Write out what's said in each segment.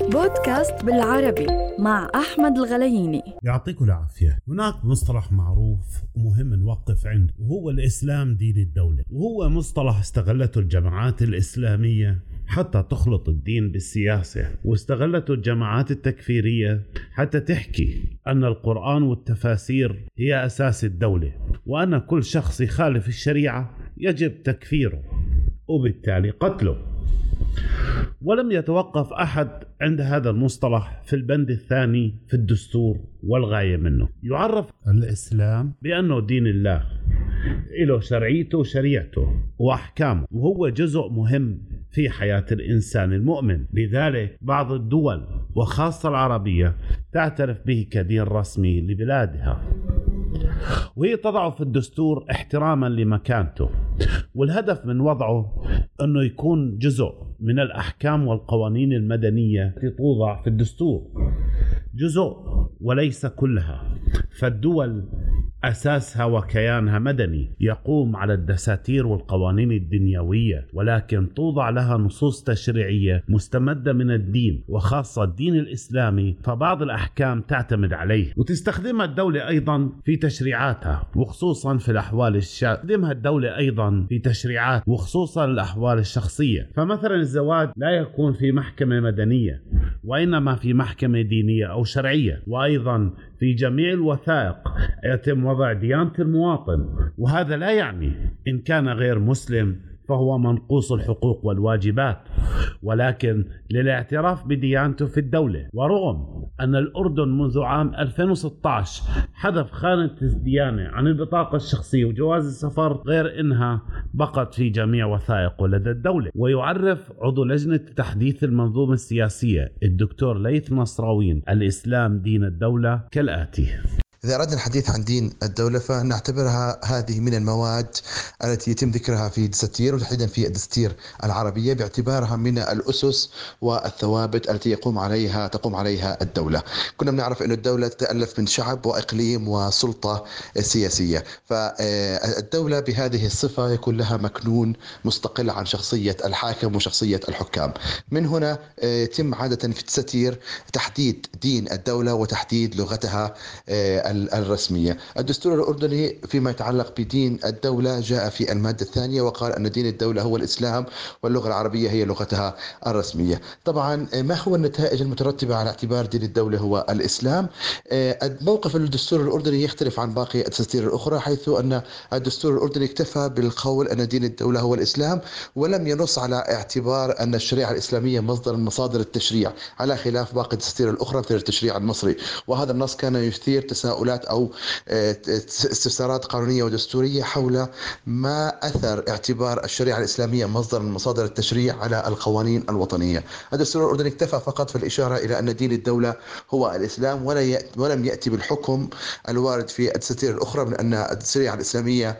بودكاست بالعربي مع أحمد الغلييني. يعطيكم العافية. هناك مصطلح معروف ومهم نوقف عنده وهو الإسلام دين الدولة. وهو مصطلح استغلته الجماعات الإسلامية حتى تخلط الدين بالسياسة واستغلته الجماعات التكفيرية حتى تحكي أن القرآن والتفاسير هي أساس الدولة وأن كل شخص يخالف الشريعة يجب تكفيره وبالتالي قتله. ولم يتوقف أحد عند هذا المصطلح في البند الثاني في الدستور والغاية منه. يعرف الإسلام بأنه دين الله له شرعيته وشريعته وأحكامه وهو جزء مهم في حياة الإنسان المؤمن. لذلك بعض الدول وخاصة العربية تعترف به كدين رسمي لبلادها. وهي تضعه في الدستور احتراما لمكانته والهدف من وضعه أنه يكون جزء من الأحكام والقوانين المدنية التي توضع في الدستور. جزء وليس كلها. فالدول أساسها وكيانها مدني يقوم على الدساتير والقوانين الدنيوية ولكن توضع لها نصوص تشريعية مستمدة من الدين وخاصة الدين الإسلامي فبعض الأحكام تعتمد عليه. وتستخدمها الدولة أيضا في تشريعاتها وخصوصا في الأحوال الشا... تستخدمها الدولة أيضا في تشريعات وخصوصا الأحوال الشخصية. فمثلا الزواج لا يكون في محكمة مدنية. وإنما في محكمة دينية أو شرعية وأيضا في جميع الوثائق يتم وضع ديانة المواطن. وهذا لا يعني إن كان غير مسلم فهو منقوص الحقوق والواجبات ولكن للاعتراف بديانته في الدولة. ورغم أن الأردن منذ عام 2016 حذف خانة الديانة عن البطاقة الشخصية وجواز السفر غير أنها بقت في جميع وثائقه لدى الدولة. ويعرف عضو لجنة تحديث المنظومة السياسية الدكتور ليث نصراوين الإسلام دين الدولة كالآتي. إذا أردنا الحديث عن دين الدولة فنعتبرها هذه من المواد التي يتم ذكرها في الدساتير وتحديدا في الدساتير العربية باعتبارها من الأسس والثوابت التي يقوم عليها تقوم عليها الدولة. كنا بنعرف أن الدولة تتألف من شعب وإقليم وسلطة سياسية، فالدولة بهذه الصفة يكون لها مكنون مستقل عن شخصية الحاكم وشخصية الحكام. من هنا يتم عادة في الدساتير تحديد دين الدولة وتحديد لغتها الرسمية. الدستور الأردني فيما يتعلق بدين الدولة جاء في المادة الثانية وقال أن دين الدولة هو الإسلام واللغة العربية هي لغتها الرسمية. طبعا ما هو النتائج المترتبة على اعتبار دين الدولة هو الإسلام؟ موقف الدستور الأردني يختلف عن باقي الدساتير الأخرى حيث أن الدستور الأردني اكتفى بالقول أن دين الدولة هو الإسلام ولم ينص على اعتبار أن الشريعة الإسلامية مصدر من مصادر التشريع على خلاف باقي الدساتير الأخرى مثل التشريع المصري. وهذا النص كان يثير تساؤل تساؤلات أو استفسارات قانونية ودستورية حول ما أثر اعتبار الشريعة الإسلامية مصدر من مصادر التشريع على القوانين الوطنية. الدستور الأردني اكتفى فقط في الإشارة إلى أن دين الدولة هو الإسلام ولا ولم يأتي بالحكم الوارد في الدساتير الأخرى من أن الشريعة الإسلامية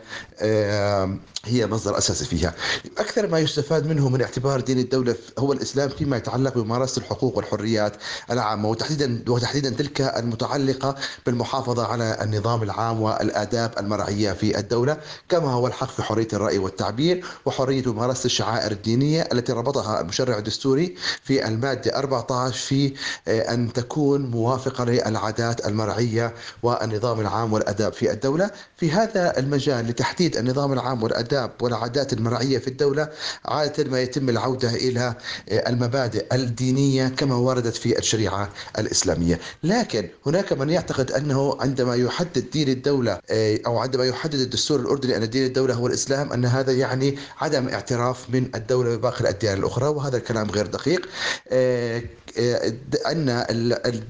هي مصدر أساسي فيها. أكثر ما يستفاد منه من اعتبار دين الدولة هو الإسلام فيما يتعلق بممارسة الحقوق والحريات العامة وتحديدا وتحديدا تلك المتعلقة بالمحافظة على النظام العام والآداب المرعية في الدولة كما هو الحق في حرية الرأي والتعبير وحرية ممارسة الشعائر الدينية التي ربطها المشرع الدستوري في المادة 14 في أن تكون موافقة للعادات المرعية والنظام العام والأداب في الدولة. في هذا المجال لتحديد النظام العام والأداب والعادات المرعية في الدولة عادة ما يتم العودة إلى المبادئ الدينية كما وردت في الشريعة الإسلامية. لكن هناك من يعتقد أنه عندما يحدد دين الدولة أو عندما يحدد الدستور الأردني أن دين الدولة هو الإسلام أن هذا يعني عدم اعتراف من الدولة بباقي الأديان الأخرى وهذا الكلام غير دقيق. أن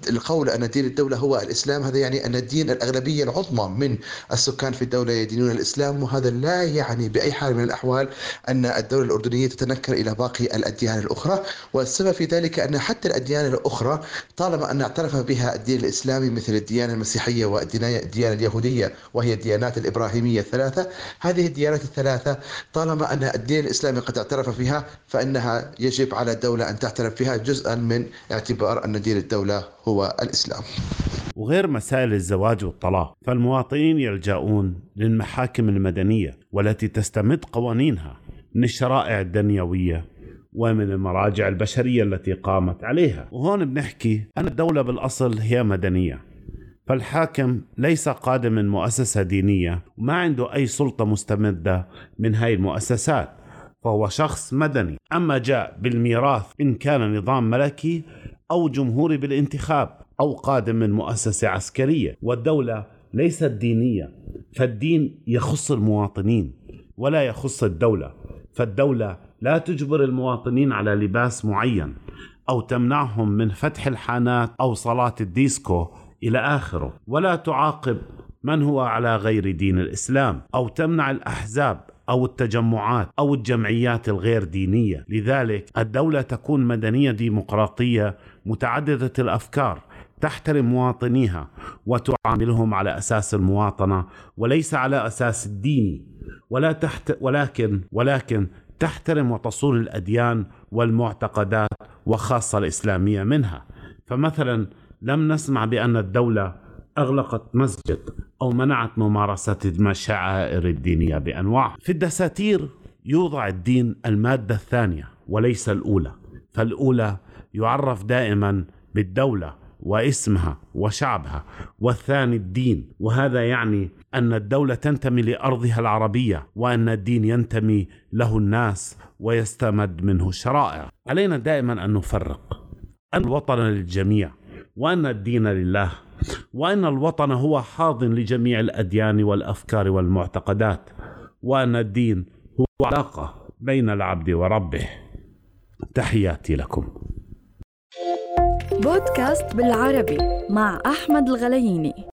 القول أن دين الدولة هو الإسلام هذا يعني أن الدين الأغلبية العظمى من السكان في الدولة يدينون الإسلام وهذا لا يعني بأي حال من الأحوال أن الدولة الأردنية تتنكر إلى باقي الأديان الأخرى. والسبب في ذلك أن حتى الأديان الأخرى طالما أن اعترف بها الدين الإسلامي مثل الديانة المسيحية والديانة اليهودية وهي الديانات الإبراهيمية الثلاثة. هذه الديانات الثلاثة طالما أن الدين الإسلامي قد اعترف فيها فإنها يجب على الدولة أن تعترف فيها جزءا من اعتبار أن دين الدولة هو الإسلام. وغير مسائل الزواج والطلاق فالمواطنين يلجؤون للمحاكم المدنية والتي تستمد قوانينها من الشرائع الدنيوية ومن المراجع البشرية التي قامت عليها. وهون بنحكي أن الدولة بالأصل هي مدنية. فالحاكم ليس قادم من مؤسسة دينية وما عنده أي سلطة مستمدة من هاي المؤسسات فهو شخص مدني. أما جاء بالميراث إن كان نظام ملكي أو جمهوري بالانتخاب أو قادم من مؤسسة عسكرية. والدولة ليست دينية فالدين يخص المواطنين ولا يخص الدولة. فالدولة لا تجبر المواطنين على لباس معين أو تمنعهم من فتح الحانات أو صلاة الديسكو إلى آخره. ولا تعاقب من هو على غير دين الإسلام أو تمنع الأحزاب أو التجمعات أو الجمعيات الغير دينية. لذلك الدولة تكون مدنية ديمقراطية متعددة الأفكار تحترم مواطنيها وتعاملهم على أساس المواطنة وليس على أساس الديني ولا تحت ولكن ولكن تحترم وتصون الأديان والمعتقدات وخاصة الإسلامية منها. فمثلا لم نسمع بأن الدولة أغلقت مسجد أو منعت ممارسة الشعائر الدينية بأنواع. في الدساتير يوضع الدين المادة الثانية وليس الأولى فالأولى يعرف دائما بالدولة واسمها وشعبها والثاني الدين وهذا يعني أن الدولة تنتمي لأرضها العربية وأن الدين ينتمي له الناس ويستمد منه الشرائع. علينا دائما أن نفرق. الوطن للجميع. وأن الدين لله وأن الوطن هو حاضن لجميع الأديان والأفكار والمعتقدات وأن الدين هو علاقة بين العبد وربه. تحياتي لكم. بودكاست بالعربي مع أحمد الغلييني